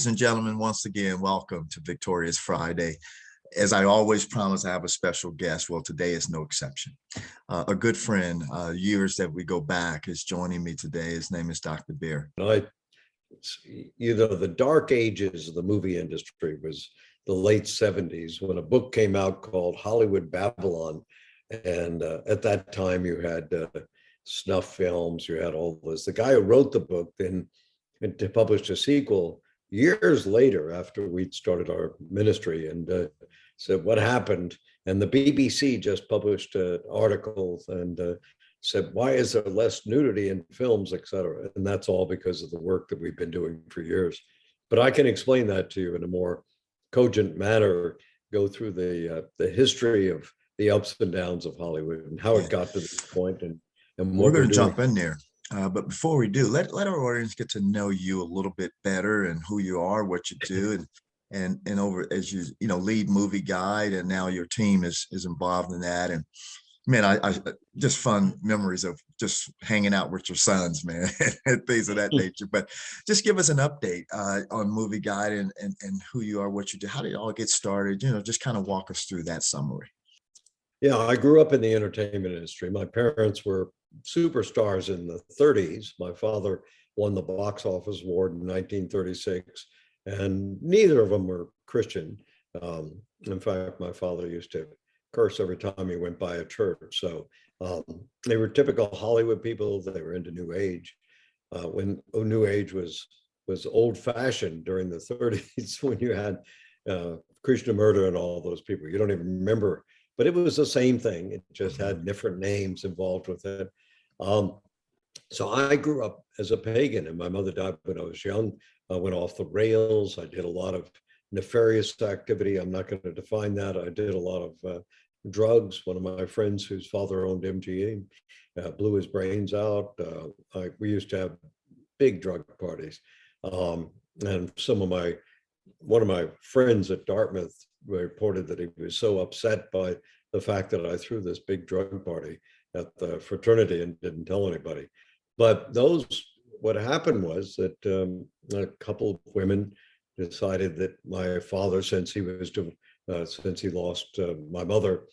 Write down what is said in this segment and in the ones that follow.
Ladies and gentlemen, once again, welcome to Victorious Friday. As I always promise, I have a special guest. Well, today is no exception. Uh, a good friend, uh, years that we go back, is joining me today. His name is Dr. Baehr. I, you know, the dark ages of the movie industry was the late 70s when a book came out called Hollywood Babylon. And uh, at that time, you had uh, snuff films, you had all this. The guy who wrote the book then published a sequel years later after we'd started our ministry and uh, said what happened? And the bbc just published an article and uh, said why is there less nudity in films et cetera? And that's all because of the work that we've been doing for years. But i can explain that to you in a more cogent manner go through the uh, the history of the ups and downs of hollywood and how it got to this point and and we're going to jump in there uh, but before we do, let let our audience get to know you a little bit better and who you are, what you do, and and and over as you you know lead movie guide, and now your team is is involved in that. And man, I, I just fun memories of just hanging out with your sons, man, and things of that nature. But just give us an update uh, on movie guide and, and and who you are, what you do, how did it all get started? You know, just kind of walk us through that summary. Yeah, I grew up in the entertainment industry. My parents were superstars in the 30s. My father won the box office award in 1936, and neither of them were Christian. Um, in fact, my father used to curse every time he went by a church. So um, they were typical Hollywood people. They were into New Age. Uh, when oh, New Age was was old fashioned during the 30s, when you had uh, Krishnamurti and all those people, you don't even remember but it was the same thing. It just had mm-hmm. different names involved with it. Um, so I grew up as a pagan, and my mother died when I was young. I went off the rails. I did a lot of nefarious activity. I'm not going to define that. I did a lot of uh, drugs. One of my friends, whose father owned MGM, uh, blew his brains out. Uh, I, we used to have big drug parties, um, and some of my one of my friends at Dartmouth reported that he was so upset by the fact that I threw this big drug party at the fraternity and didn't tell anybody. But those, what happened was that um, a couple of women decided that my father, since he was, uh, since he lost uh, my mother,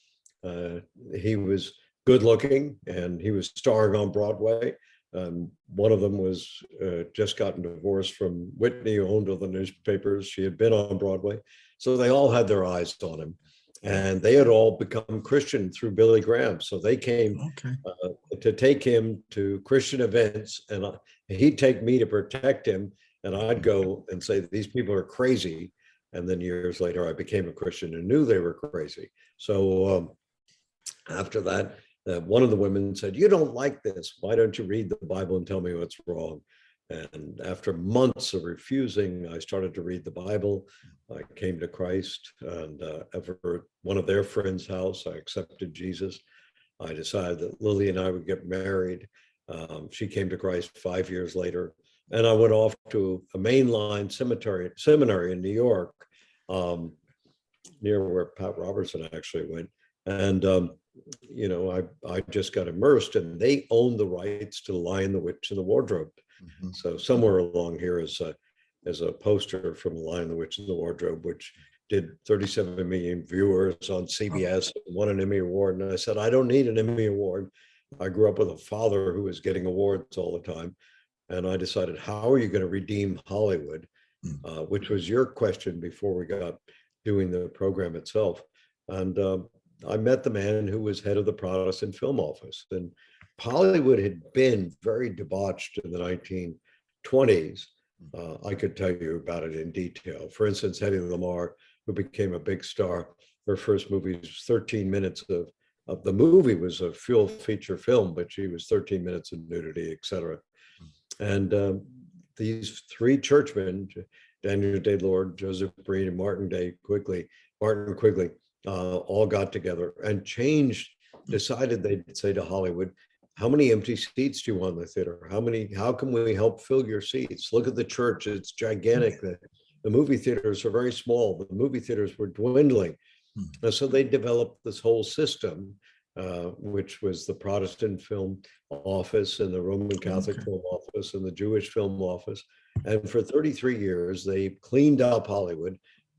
uh, he was good looking and he was starring on Broadway. Um, one of them was uh, just gotten divorced from Whitney, who owned all the newspapers. She had been on Broadway. So they all had their eyes on him. And they had all become Christian through Billy Graham. So they came okay. uh, to take him to Christian events, and I, he'd take me to protect him. And I'd go and say, These people are crazy. And then years later, I became a Christian and knew they were crazy. So um, after that, uh, one of the women said, You don't like this. Why don't you read the Bible and tell me what's wrong? And after months of refusing, I started to read the Bible. I came to Christ, and uh, ever one of their friends' house, I accepted Jesus. I decided that Lily and I would get married. Um, she came to Christ five years later, and I went off to a mainline cemetery seminary in New York, um, near where Pat Robertson actually went. And um, you know, I I just got immersed, and they own the rights to The Lion, the Witch, and the Wardrobe. Mm-hmm. So somewhere along here is a is a poster from The Lion, the Witch, and the Wardrobe, which did 37 million viewers on CBS, oh. won an Emmy Award. And I said, I don't need an Emmy Award. I grew up with a father who was getting awards all the time. And I decided, how are you going to redeem Hollywood? Mm. Uh, which was your question before we got doing the program itself. And uh, I met the man who was head of the Protestant Film Office. And Hollywood had been very debauched in the 1920s. Uh, I could tell you about it in detail. For instance, Hedy Lamarr, who became a big star, her first movie was 13 minutes of, of the movie was a full feature film, but she was 13 minutes of nudity, etc. And um, these three churchmen, Daniel Day Lord, Joseph Breen, and Martin Day Quigley, Martin Quigley, uh, all got together and changed, decided they'd say to Hollywood, how many empty seats do you want in the theater? How many, how can we help fill your seats? Look at the church, it's gigantic. The, the movie theaters are very small. The movie theaters were dwindling. And so they developed this whole system uh, which was the Protestant Film Office and the Roman Catholic Okay. Film Office and the Jewish Film Office. And for 33 years, they cleaned up Hollywood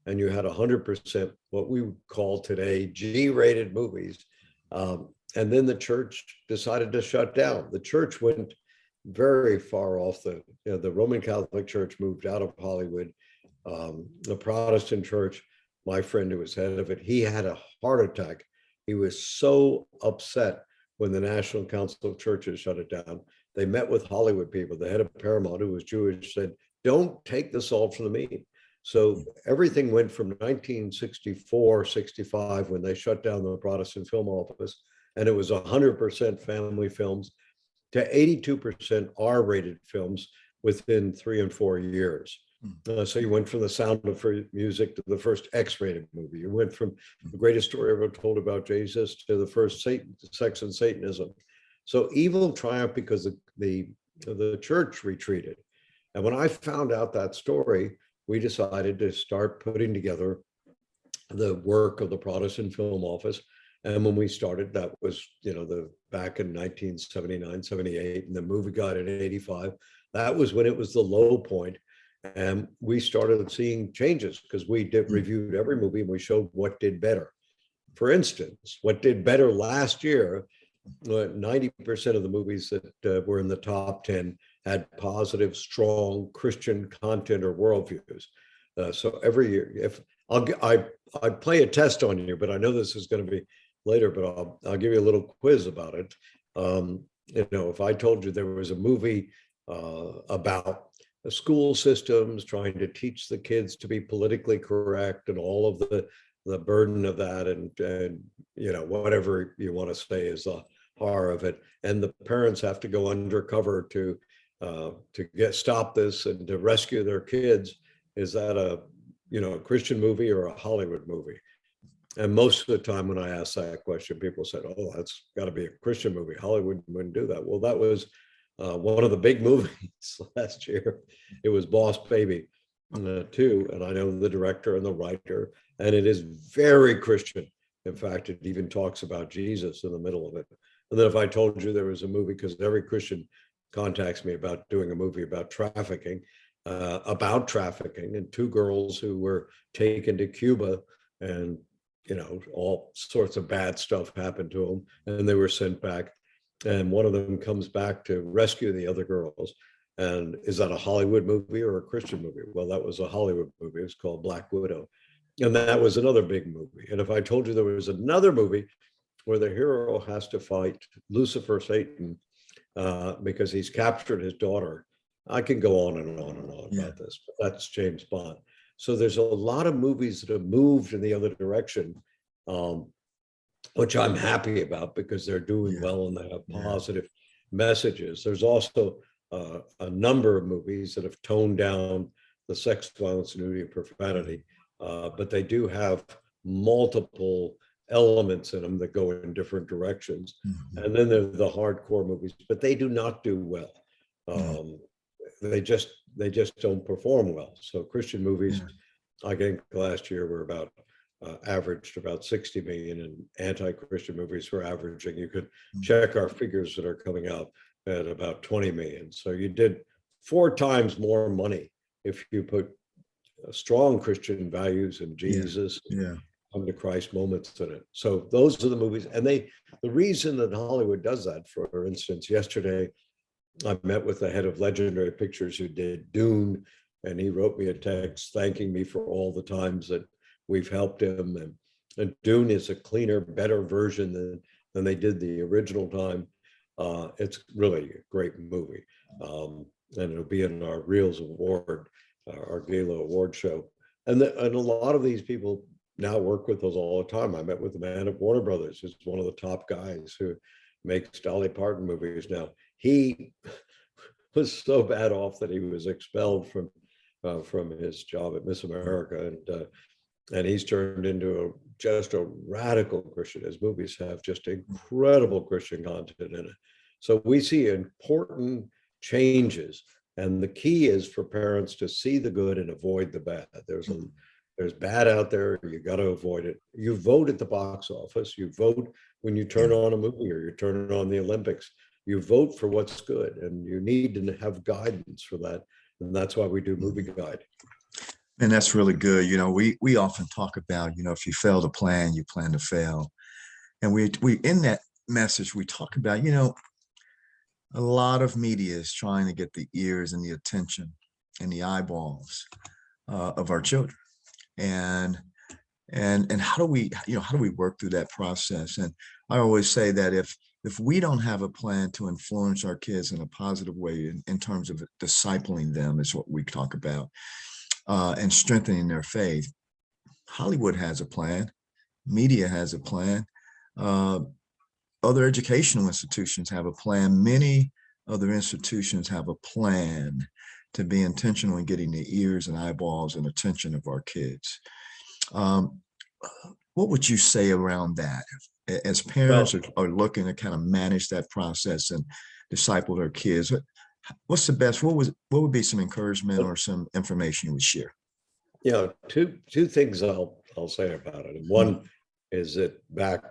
and you had 100% what we would call today G-rated movies. Um, and then the church decided to shut down. The church went very far off the, you know, the Roman Catholic Church moved out of Hollywood. Um, the Protestant church, my friend who was head of it, he had a heart attack. He was so upset when the National Council of Churches shut it down. They met with Hollywood people. The head of Paramount, who was Jewish, said, Don't take the salt from the meat. So everything went from 1964, 65, when they shut down the Protestant Film Office, and it was 100% family films, to 82% R rated films within three and four years. Uh, so you went from the sound of music to the first X-rated movie. You went from the greatest story ever told about Jesus to the first Satan, sex and Satanism. So evil triumphed because the, the the church retreated. And when I found out that story, we decided to start putting together the work of the Protestant Film Office. And when we started, that was, you know, the back in 1979, 78, and the movie got in 85. That was when it was the low point and we started seeing changes because we did Mm. reviewed every movie and we showed what did better. For instance, what did better last year, uh, 90% of the movies that uh, were in the top 10 had positive, strong Christian content or worldviews. Uh, so every year, if I'll, I, I play a test on you, but I know this is going to be later, but I'll, I'll give you a little quiz about it. Um, you know, if I told you there was a movie uh, about school systems, trying to teach the kids to be politically correct and all of the, the burden of that and, and, you know, whatever you want to say is the horror of it. And the parents have to go undercover to, uh, to get, stop this and to rescue their kids. Is that a, you know, a Christian movie or a Hollywood movie? And most of the time when I ask that question, people said, oh, that's got to be a Christian movie. Hollywood wouldn't do that. Well, that was uh, one of the big movies last year. It was Boss Baby uh, too, and I know the director and the writer, and it is very Christian. In fact, it even talks about Jesus in the middle of it. And then if I told you there was a movie, because every Christian contacts me about doing a movie about trafficking, uh, about trafficking, and two girls who were taken to Cuba, and you know all sorts of bad stuff happened to them, and they were sent back and one of them comes back to rescue the other girls. And is that a Hollywood movie or a Christian movie? Well, that was a Hollywood movie. It was called Black Widow. And that was another big movie. And if I told you there was another movie where the hero has to fight Lucifer, Satan, uh, because he's captured his daughter, I can go on and on and on Yeah. about this, but that's James Bond. So there's a lot of movies that have moved in the other direction. Um, which I'm happy about because they're doing Yeah. well and they have Yeah. positive messages. There's also uh, a number of movies that have toned down the sex, violence, nudity, and profanity, uh, but they do have multiple elements in them that go in different directions. Mhm. And then there are the hardcore movies, but they do not do well. Um, they just they just don't perform well. So Christian movies, I think last year were about uh, averaged about 60 million and anti-Christian movies were averaging. You could Mm. check our figures that are coming out at about 20 million. So you did four times more money if you put uh, strong Christian values and Yeah. Jesus Yeah. Come to Christ moments in it. So those are the movies. And they, the reason that Hollywood does that, for instance, yesterday, I met with the head of Legendary Pictures who did Dune, and he wrote me a text thanking me for all the times that we've helped him. And, and Dune is a cleaner, better version than, than they did the original time. Uh, it's really a great movie. Um, and it'll be in our Reels Award, uh, our Gala Award show. And, the, and a lot of these people now work with those all the time. I met with the man at Warner Brothers, who's one of the top guys who makes Dolly Parton movies now. He was so bad off that he was expelled from uh, from his job at Miss America, and uh, and he's turned into a just a radical Christian. His movies have just incredible Christian content in it. So we see important changes, and the key is for parents to see the good and avoid the bad. There's a there's bad out there. You got to avoid it. You vote at the box office. You vote when you turn on a movie or you turn on the Olympics. You vote for what's good, and you need to have guidance for that. And that's why we do movie guide. And that's really good. You know, we we often talk about, you know, if you fail to plan, you plan to fail. And we we in that message we talk about, you know, a lot of media is trying to get the ears and the attention and the eyeballs uh, of our children. And and and how do we, you know, how do we work through that process? And I always say that if if we don't have a plan to influence our kids in a positive way in, in terms of discipling them is what we talk about uh, and strengthening their faith. Hollywood has a plan, media has a plan, uh, other educational institutions have a plan. Many other institutions have a plan to be intentional in getting the ears and eyeballs and attention of our kids. Um, what would you say around that? As parents well, are, are looking to kind of manage that process and disciple their kids, what's the best what was what would be some encouragement or some information you would share yeah two two things i'll i'll say about it and one is that back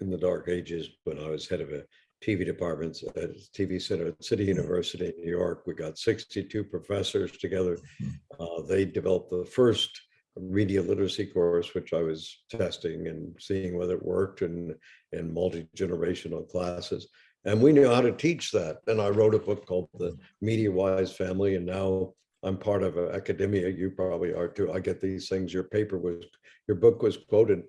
in the dark ages when i was head of a tv departments at tv center at city university in new york we got 62 professors together uh, they developed the first media literacy course which i was testing and seeing whether it worked and in multi-generational classes and we knew how to teach that. And I wrote a book called The Media Wise Family, and now I'm part of academia. You probably are too. I get these things. Your paper was, your book was quoted,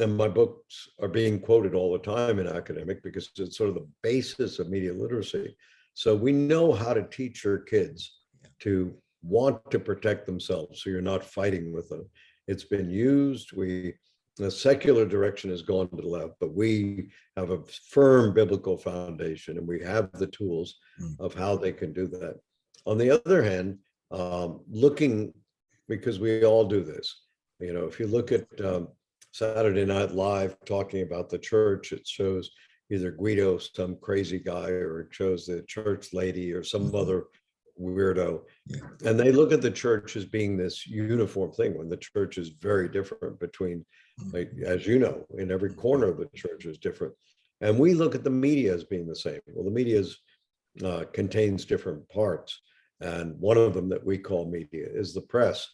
and my books are being quoted all the time in academic because it's sort of the basis of media literacy. So we know how to teach your kids to want to protect themselves, so you're not fighting with them. It's been used. We the secular direction has gone to the left, but we have a firm biblical foundation and we have the tools mm. of how they can do that. On the other hand, um, looking, because we all do this, you know, if you look at um, Saturday Night Live talking about the church, it shows either Guido, some crazy guy, or it shows the church lady or some mm-hmm. other weirdo. Yeah. And they look at the church as being this uniform thing when the church is very different between, mm. like, as you know, in every corner of the church is different. And we look at the media as being the same. Well, the media is, uh, contains different parts. And one of them that we call media is the press.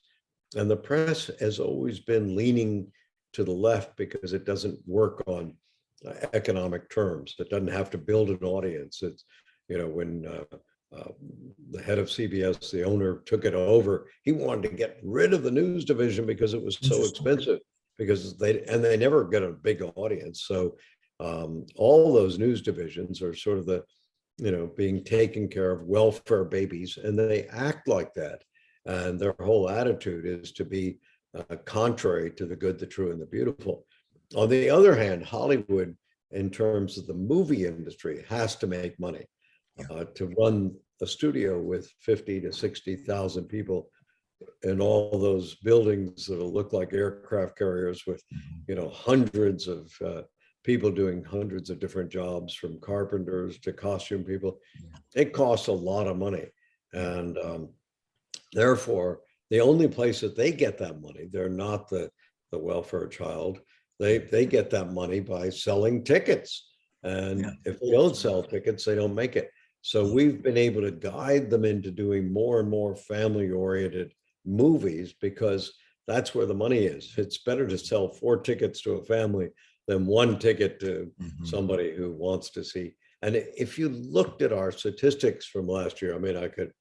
And the press has always been leaning to the left because it doesn't work on uh, economic terms. It doesn't have to build an audience. It's, you know, when uh, uh, the head of CBS, the owner, took it over. He wanted to get rid of the news division because it was so expensive. Because they and they never get a big audience. So um, all those news divisions are sort of the, you know, being taken care of welfare babies, and they act like that. And their whole attitude is to be uh, contrary to the good, the true, and the beautiful. On the other hand, Hollywood, in terms of the movie industry, has to make money. Uh, to run a studio with 50 to 60,000 people in all those buildings that'll look like aircraft carriers with, mm-hmm. you know, hundreds of uh, people doing hundreds of different jobs from carpenters to costume people. It costs a lot of money. And um, therefore, the only place that they get that money, they're not the, the welfare child. They, they get that money by selling tickets. And yeah. if they don't sell tickets, they don't make it. So we've been able to guide them into doing more and more family oriented movies because that's where the money is. It's better to sell four tickets to a family than one ticket to mm-hmm. somebody who wants to see. And if you looked at our statistics from last year, I mean, I could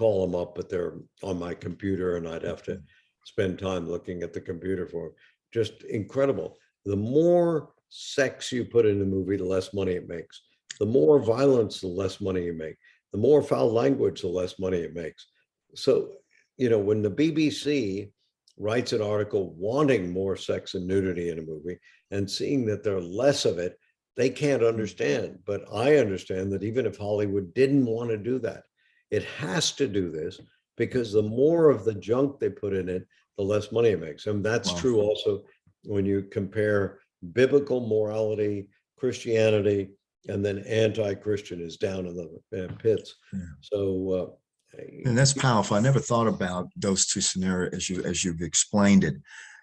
call them up, but they're on my computer and I'd have to mm-hmm. spend time looking at the computer for them. Just incredible. The more sex you put in a movie, the less money it makes. The more violence, the less money you make. The more foul language, the less money it makes. So, you know, when the BBC writes an article wanting more sex and nudity in a movie and seeing that there are less of it, they can't understand. But I understand that even if Hollywood didn't want to do that, it has to do this because the more of the junk they put in it, the less money it makes. And that's wow. true also when you compare biblical morality, Christianity, and then anti-Christian is down in the uh, pits. Yeah. So, uh, And that's powerful. I never thought about those two scenarios as you as you've explained it.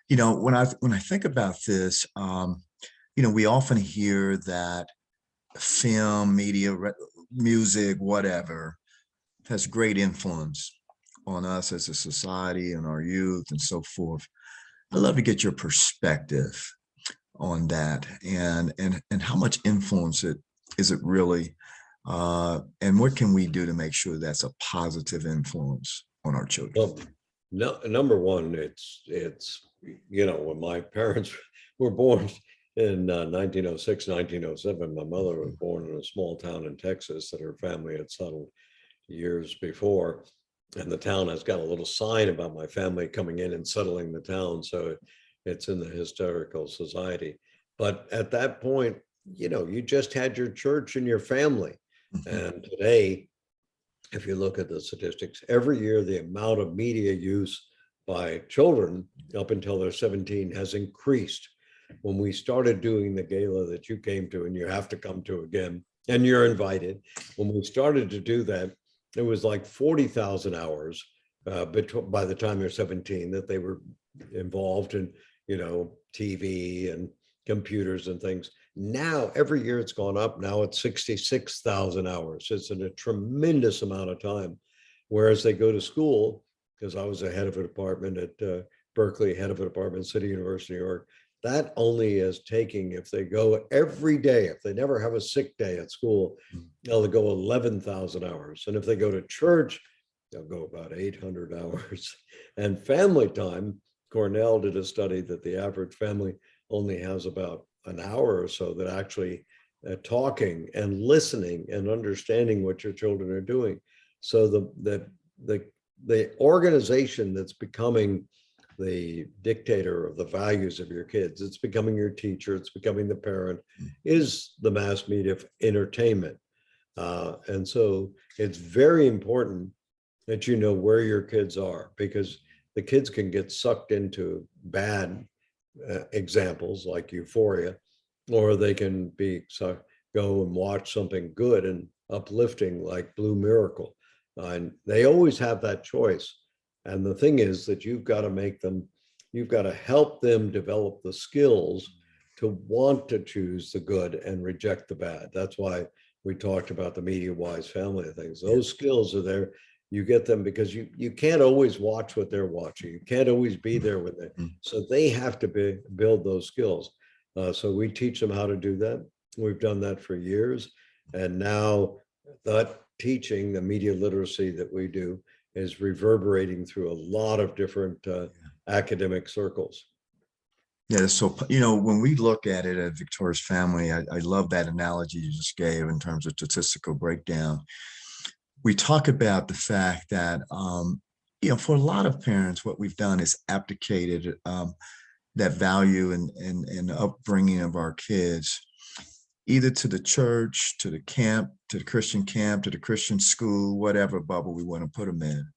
You know, when I when I think about this, um, you know, we often hear that film, media, re- music, whatever, has great influence on us as a society and our youth and so forth. I'd love to get your perspective on that and and and how much influence it is it really uh, and what can we do to make sure that's a positive influence on our children? Well, no, number one, it's, it's, you know, when my parents were born in uh, 1906, 1907, my mother was born in a small town in Texas that her family had settled years before. And the town has got a little sign about my family coming in and settling the town, so it- it's in the historical society. But at that point, you know, you just had your church and your family. Mhm. And today, if you look at the statistics, every year, the amount of media use by children up until they're 17 has increased. When we started doing the gala that you came to and you have to come to again, and you're invited, when we started to do that, it was like 40,000 hours uh, betw- by the time they're 17 that they were involved in, you know, TV and computers and things. Now, every year it's gone up. Now it's 66,000 hours. It's a tremendous amount of time. Whereas they go to school, because I was a head of a department at uh, Berkeley, head of a department, City University, of New York. That only is taking, if they go every day, if they never have a sick day at school, Mm. they'll go 11,000 hours. And if they go to church, they'll go about 800 hours. And family time, Cornell did a study that the average family only has about an hour or so that actually uh, talking and listening and understanding what your children are doing. So the the the the organization that's becoming the dictator of the values of your kids, it's becoming your teacher, it's becoming the parent, is the mass media of entertainment. Uh, and so it's very important that you know where your kids are because the kids can get sucked into bad uh, examples like euphoria or they can be so go and watch something good and uplifting like blue miracle. And they always have that choice and the thing is that you've got to make them you've got to help them develop the skills to want to choose the good and reject the bad. That's why we talked about the media wise family of things. Those skills are there. You get them because you you can't always watch what they're watching. You can't always be there with it Mhm. so they have to be build those skills. Uh, so we teach them how to do that. We've done that for years. And now that teaching, the media literacy that we do is reverberating through a lot of different uh, academic circles. Yeah, so you know, when we look at it at Victoria's Family, I, I love that analogy you just gave in terms of statistical breakdown. We talk about the fact that um, you know, for a lot of parents, what we've done is abdicated um, that value and and and upbringing of our kids, either to the church, to the camp, to the Christian camp, to the Christian school, whatever bubble we want to put them in.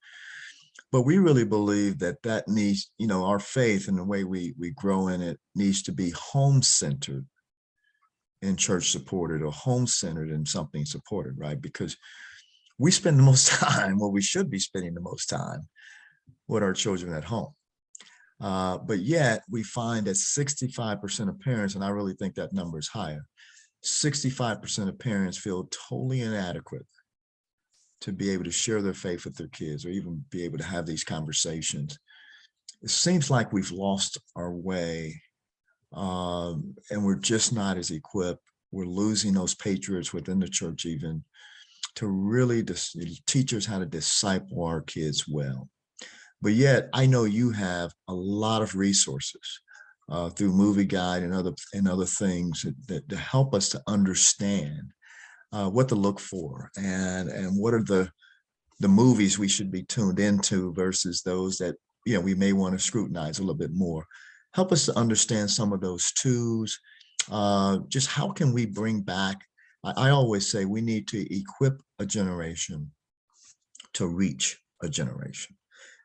But we really believe that that needs you know our faith and the way we we grow in it needs to be home centered and church supported or home centered and something supported right? Because we spend the most time well we should be spending the most time with our children at home. Uh, but yet we find that 65% of parents and i really think that number is higher 65% of parents feel totally inadequate to be able to share their faith with their kids or even be able to have these conversations. It seems like we've lost our way um, and we're just not as equipped. We're losing those patriots within the church, even to really dis- teach us how to disciple our kids well. But yet, I know you have a lot of resources uh, through Movie Guide and other and other things that, that to help us to understand uh, what to look for and and what are the the movies we should be tuned into versus those that you know we may want to scrutinize a little bit more. Help us to understand some of those twos uh, just how can we bring back I, I always say we need to equip a generation to reach a generation.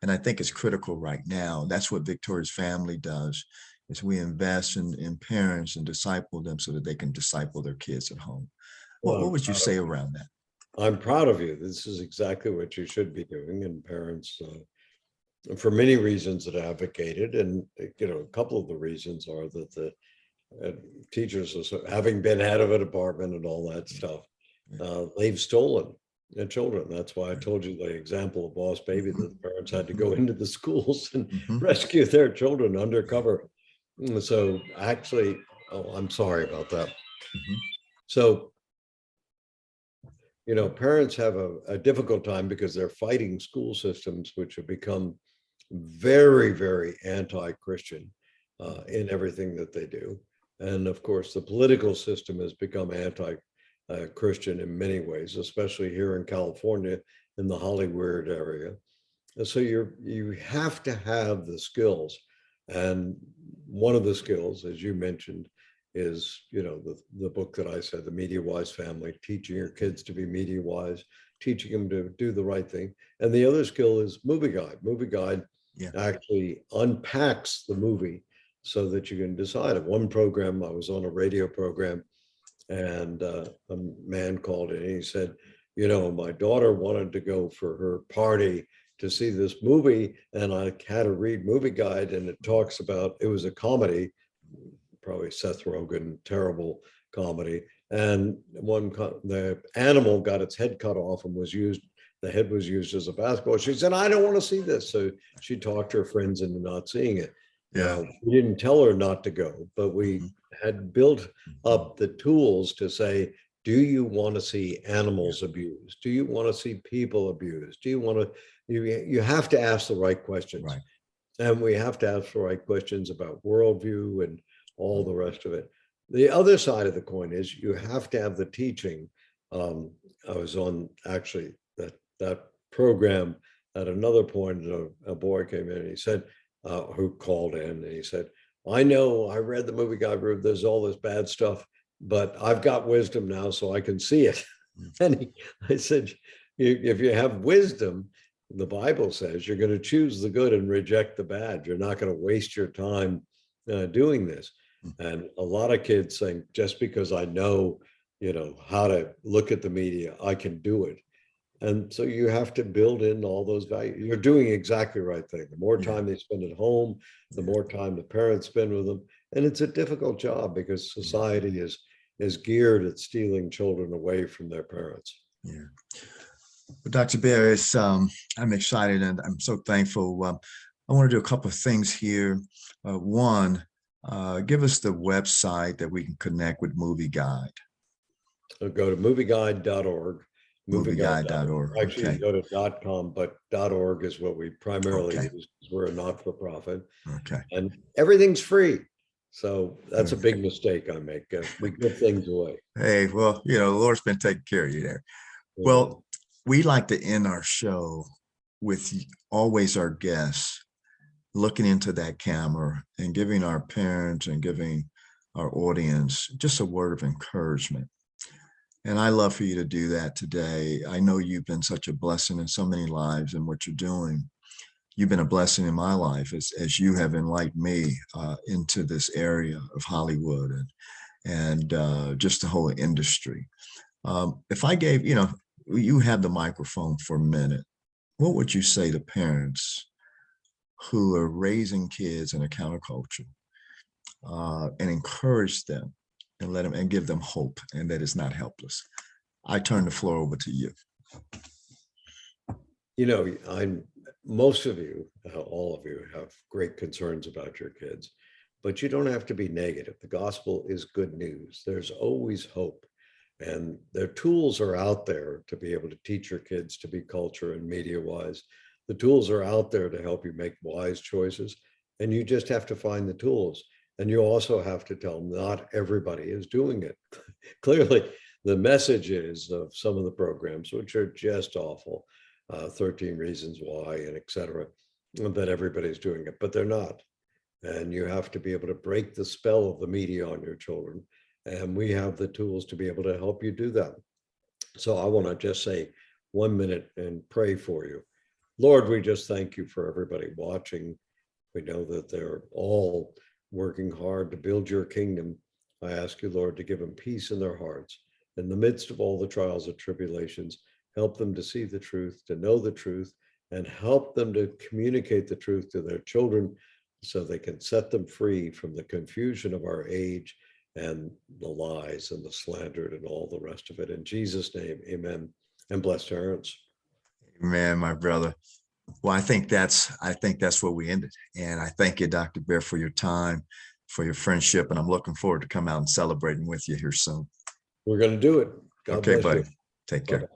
And i think it's critical right now. That's what victoria's family does is we invest in, in parents and disciple them so that they can disciple their kids at home what, what would you uh, say around that? I'm proud of you. This is exactly what you should be doing and parents, uh, for many reasons that I advocated and, you know, a couple of the reasons are that the uh, teachers, are- having been head of a department and all that stuff, uh, they've stolen the children. That's why I told you the example of Boss Baby, that the parents had to go into the schools and Mhm. rescue their children undercover. Mm, So actually, oh, I'm sorry about that. Mhm. So, you know, parents have a, a difficult time because they're fighting school systems which have become very, very anti-Christian uh, in everything that they do. And of course, the political system has become anti-Christian in many ways, especially here in California, in the Hollywood area. And so you're you have to have the skills. And one of the skills, as you mentioned, is you know the the book that I said, the Media Wise Family, teaching your kids to be media wise, teaching them to do the right thing. And the other skill is movie guide. Movie guide Yeah. actually unpacks the movie so that you can decide. At one program, I was on a radio program, and uh, a man called in. And he said, "You know, my daughter wanted to go for her party." To see this movie and I had to read movie guide and it talks about it was a comedy, probably Seth Rogen, terrible comedy. And one the animal got its head cut off and was used, the head was used as a basketball. She said, I don't want to see this. So she talked her friends into not seeing it. Yeah. Uh, we didn't tell her not to go, but we Mhm. had built up the tools to say, do you want to see animals abused? Do you want to see people abused? Do you want to, you, you have to ask the right questions. Right. And we have to ask the right questions about worldview and all the rest of it. The other side of the coin is you have to have the teaching. Um, I was on actually that, that program at another point, a, a boy came in and he said, uh, who called in and he said, I know I read the movie guide, Rube, there's all this bad stuff, but I've got wisdom now, so I can see it. Mm. And he, I said, if you have wisdom, the Bible says you're going to choose the good and reject the bad. You're not going to waste your time uh, doing this. Mm. And a lot of kids think just because I know, you know, how to look at the media, I can do it. And so you have to build in all those values. You're doing exactly the right thing. The more time they spend at home, the more time the parents spend with them. And it's a difficult job because society is is geared at stealing children away from their parents. Yeah. Well, Dr. Barris, um, I'm excited and I'm so thankful. Um, I want to do a couple of things here. Uh, one, uh, give us the website that we can connect with Movie Guide. So go to movieguide.org. Movieguide.org, Actually, okay. go to .com, but .org is what we primarily Okay. use. We're a not-for-profit Okay. and everything's free. So that's a big mistake I make. uh, We give things away. Hey, well, you know, the Lord's been taking care of you there. Well, we like to end our show with always our guests looking into that camera and giving our parents and giving our audience just a word of encouragement. And I love for you to do that today. I know you've been such a blessing in so many lives and what you're doing. You've been a blessing in my life as, as you have enlightened me uh, into this area of Hollywood and, and uh, just the whole industry. Um, if I gave, you know, you have the microphone for a minute, what would you say to parents who are raising kids in a counterculture uh, and encourage them and let them and give them hope and that it's not helpless? I turn the floor over to you. You know, I'm, most of you, uh, all of you have great concerns about your kids, but you don't have to be negative. The gospel is good news. There's always hope. And their tools are out there to be able to teach your kids to be culture and media wise. The tools are out there to help you make wise choices. And you just have to find the tools. And you also have to tell them not everybody is doing it. Clearly, the messages of some of the programs, which are just awful, uh, 13 Reasons Why, and et cetera, that everybody's doing it, but they're not. And you have to be able to break the spell of the media on your children. And we have the tools to be able to help you do that. So I want to just say one minute and pray for you. Lord, we just thank you for everybody watching. We know that they're all working hard to build your kingdom. I ask you, Lord, to give them peace in their hearts. in the midst of all the trials and tribulations, help them to see the truth, to know the truth, and help them to communicate the truth to their children so they can set them free from the confusion of our age and the lies and the slandered and all the rest of it. In Jesus' name, amen. And blessed parents. Amen, my brother. Well, I think that's, I think that's where we ended. And I thank you, Dr. Baehr, for your time, for your friendship, and I'm looking forward to come out and celebrating with you here soon. We're going to do it. God Okay, bless you. buddy. Take care. Bye-bye.